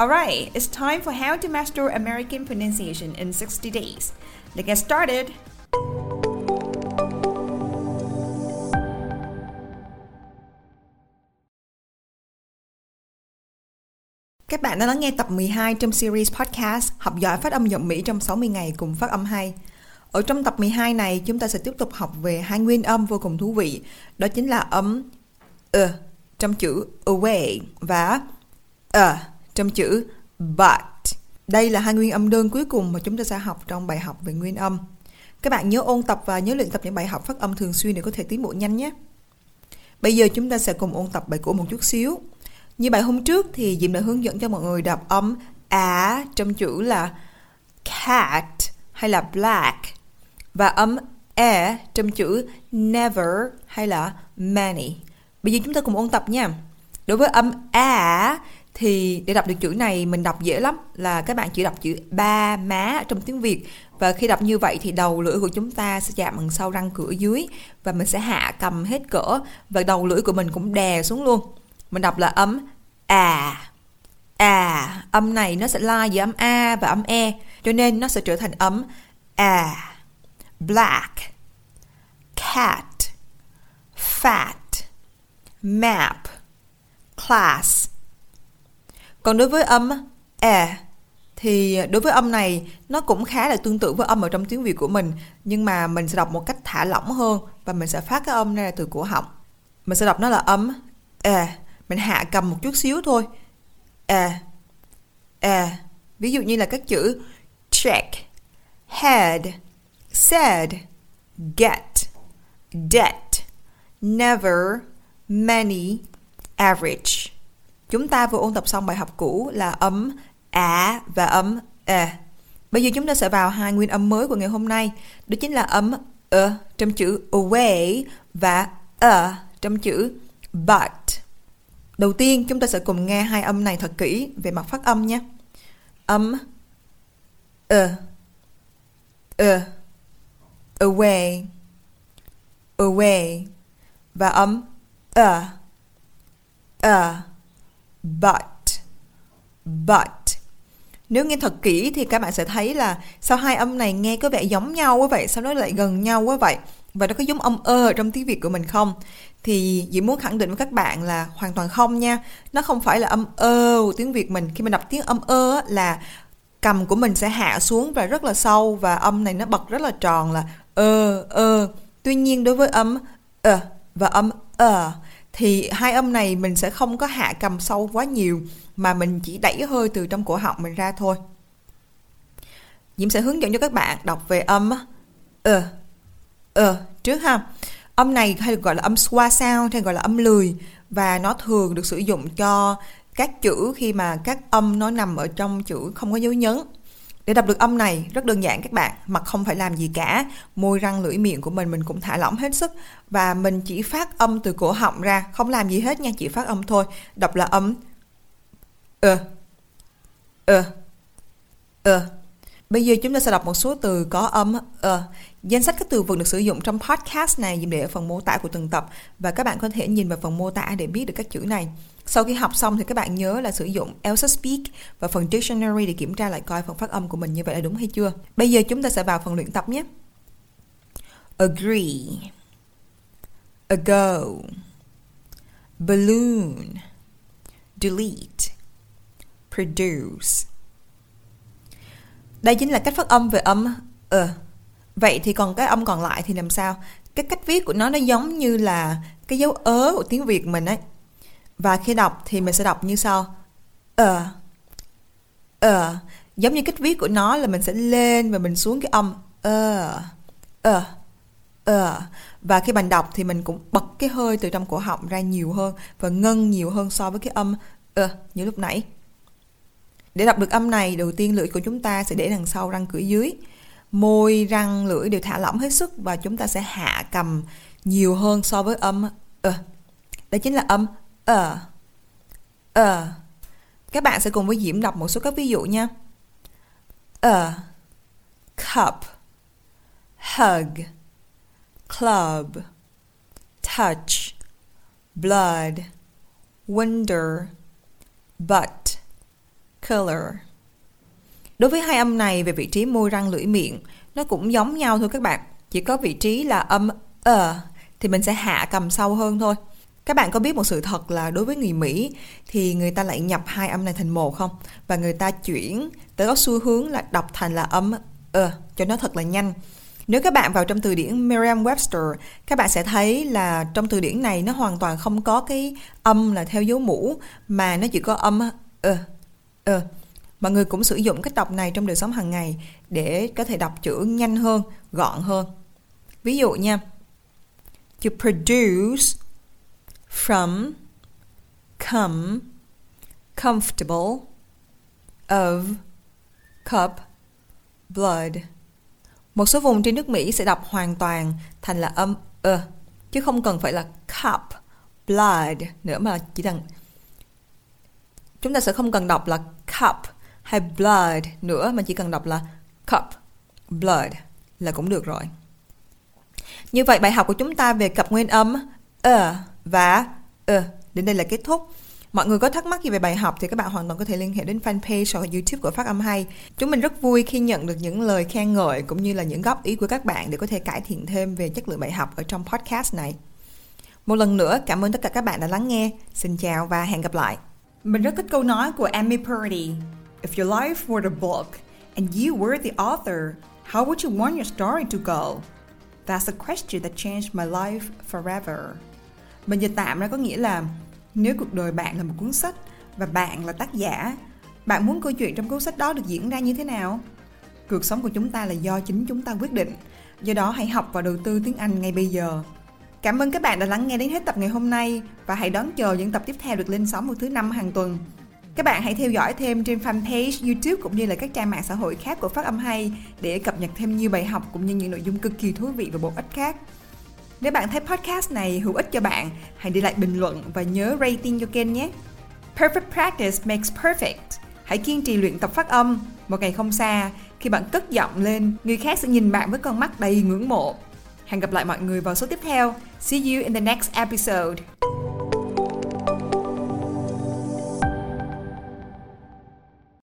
Alright, it's time for how to master American pronunciation in 60 days. Let's get started! Các bạn đã lắng nghe tập 12 trong series podcast Học giỏi phát âm giọng Mỹ trong 60 ngày cùng phát âm hay. Ở trong tập 12 này, chúng ta sẽ tiếp tục học về hai nguyên âm vô cùng thú vị. Đó chính là âm uh trong chữ away và uh trong chữ but. Đây là hai nguyên âm đơn cuối cùng mà chúng ta sẽ học trong bài học về nguyên âm. Các bạn nhớ ôn tập và nhớ luyện tập những bài học phát âm thường xuyên để có thể tiến bộ nhanh nhé. Bây giờ chúng ta sẽ cùng ôn tập bài cũ một chút xíu. Như bài hôm trước thì Diệm đã hướng dẫn cho mọi người đọc âm á trong chữ là cat hay là black và âm e trong chữ never hay là many. Bây giờ chúng ta cùng ôn tập nha. Đối với âm a thì để đọc được chữ này mình đọc dễ lắm, là các bạn chỉ đọc chữ ba má trong tiếng Việt. Và khi đọc như vậy thì đầu lưỡi của chúng ta sẽ chạm bằng sau răng cửa dưới và mình sẽ hạ cầm hết cỡ và đầu lưỡi của mình cũng đè xuống luôn. Mình đọc là âm à. À âm này nó sẽ lai giữa âm a và âm e cho nên nó sẽ trở thành âm à. Black. Cat. Fat. Map. Class còn đối với âm e thì đối với âm này nó cũng khá là tương tự với âm ở trong tiếng Việt của mình nhưng mà mình sẽ đọc một cách thả lỏng hơn và mình sẽ phát cái âm này từ cổ họng. Mình sẽ đọc nó là âm e, mình hạ cầm một chút xíu thôi. E, e. Ví dụ như là các chữ check, had, said, get, debt, never, many, average. Chúng ta vừa ôn tập xong bài học cũ là âm ả và âm e. Bây giờ chúng ta sẽ vào hai nguyên âm mới của ngày hôm nay. Đó chính là âm ơ, trong chữ away và ờ trong chữ but. Đầu tiên, chúng ta sẽ cùng nghe hai âm này thật kỹ về mặt phát âm nhé. Âm ơ ơ, away away và âm ờ uh but but. Nếu nghe thật kỹ thì các bạn sẽ thấy là sao hai âm này nghe có vẻ giống nhau quá vậy, sao nó lại gần nhau quá vậy? Và nó có giống âm ơ trong tiếng việt của mình không? Thì chỉ muốn khẳng định với các bạn là hoàn toàn không nha. Nó không phải là âm ơ của tiếng việt mình. Khi mình đọc tiếng âm ơ là cầm của mình sẽ hạ xuống và rất là sâu và âm này nó bật rất là tròn là ơ ơ. Tuy nhiên đối với âm ơ và âm ờ thì hai âm này mình sẽ không có hạ cầm sâu quá nhiều, mà mình chỉ đẩy hơi từ trong cổ họng mình ra thôi. Diễm sẽ hướng dẫn cho các bạn đọc về âm ờ ờ trước ha. Âm này hay được gọi là âm swa sound hay gọi là âm lười, và nó thường được sử dụng cho các chữ khi mà các âm nó nằm ở trong chữ không có dấu nhấn để đọc được âm này rất đơn giản các bạn, mặt không phải làm gì cả, môi răng lưỡi miệng của mình mình cũng thả lỏng hết sức. Và mình chỉ phát âm từ cổ họng ra, không làm gì hết nha, chỉ phát âm thôi. Đọc là âm ờ ờ ờ Bây giờ chúng ta sẽ đọc một số từ có âm ơ. Danh sách các từ vựng được sử dụng trong podcast này dùng để ở phần mô tả của từng tập và các bạn có thể nhìn vào phần mô tả để biết được các chữ này. Sau khi học xong thì các bạn nhớ là sử dụng Elsa Speak và phần Dictionary để kiểm tra lại coi phần phát âm của mình như vậy là đúng hay chưa. Bây giờ chúng ta sẽ vào phần luyện tập nhé. Agree Ago Balloon Delete Produce đây chính là cách phát âm về âm ờ. Vậy thì còn cái âm còn lại thì làm sao? Cái cách viết của nó nó giống như là cái dấu ớ của tiếng Việt mình ấy. Và khi đọc thì mình sẽ đọc như sau. Ờ. Ờ. Giống như cách viết của nó là mình sẽ lên và mình xuống cái âm. Ờ. Ờ. Ờ. Và khi bạn đọc thì mình cũng bật cái hơi từ trong cổ họng ra nhiều hơn và ngân nhiều hơn so với cái âm ờ như lúc nãy. Để đọc được âm này, đầu tiên lưỡi của chúng ta sẽ để đằng sau răng cửa dưới. Môi, răng, lưỡi đều thả lỏng hết sức và chúng ta sẽ hạ cầm nhiều hơn so với âm ờ. Đó chính là âm ờ. Ờ. Các bạn sẽ cùng với Diễm đọc một số các ví dụ nha. Ờ. Cup. Hug. Club. Touch. Blood. Wonder. butt color. Đối với hai âm này về vị trí môi răng lưỡi miệng, nó cũng giống nhau thôi các bạn. Chỉ có vị trí là âm ờ thì mình sẽ hạ cầm sâu hơn thôi. Các bạn có biết một sự thật là đối với người Mỹ thì người ta lại nhập hai âm này thành một không? Và người ta chuyển tới có xu hướng là đọc thành là âm ờ cho nó thật là nhanh. Nếu các bạn vào trong từ điển Merriam-Webster, các bạn sẽ thấy là trong từ điển này nó hoàn toàn không có cái âm là theo dấu mũ mà nó chỉ có âm ờ Ờ, mọi người cũng sử dụng cái tập này trong đời sống hàng ngày để có thể đọc chữ nhanh hơn, gọn hơn. Ví dụ nha. To produce from come comfortable of cup blood. Một số vùng trên nước Mỹ sẽ đọc hoàn toàn thành là âm ơ chứ không cần phải là cup blood nữa mà chỉ cần chúng ta sẽ không cần đọc là cup hay blood nữa mà chỉ cần đọc là cup blood là cũng được rồi như vậy bài học của chúng ta về cặp nguyên âm ờ và ờ đến đây là kết thúc Mọi người có thắc mắc gì về bài học thì các bạn hoàn toàn có thể liên hệ đến fanpage hoặc YouTube của Phát Âm Hay. Chúng mình rất vui khi nhận được những lời khen ngợi cũng như là những góp ý của các bạn để có thể cải thiện thêm về chất lượng bài học ở trong podcast này. Một lần nữa, cảm ơn tất cả các bạn đã lắng nghe. Xin chào và hẹn gặp lại. Mình rất thích câu nói của Amy Purdy. If your life were a book and you were the author, how would you want your story to go? That's a question that changed my life forever. Mình dịch tạm ra có nghĩa là nếu cuộc đời bạn là một cuốn sách và bạn là tác giả, bạn muốn câu chuyện trong cuốn sách đó được diễn ra như thế nào? Cuộc sống của chúng ta là do chính chúng ta quyết định. Do đó hãy học và đầu tư tiếng Anh ngay bây giờ. Cảm ơn các bạn đã lắng nghe đến hết tập ngày hôm nay và hãy đón chờ những tập tiếp theo được lên sóng vào thứ năm hàng tuần. Các bạn hãy theo dõi thêm trên fanpage, YouTube cũng như là các trang mạng xã hội khác của Phát Âm Hay để cập nhật thêm nhiều bài học cũng như những nội dung cực kỳ thú vị và bổ ích khác. Nếu bạn thấy podcast này hữu ích cho bạn, hãy để lại bình luận và nhớ rating cho kênh nhé. Perfect practice makes perfect. Hãy kiên trì luyện tập phát âm. Một ngày không xa, khi bạn cất giọng lên, người khác sẽ nhìn bạn với con mắt đầy ngưỡng mộ. Hẹn gặp lại mọi người vào số tiếp theo. See you in the next episode.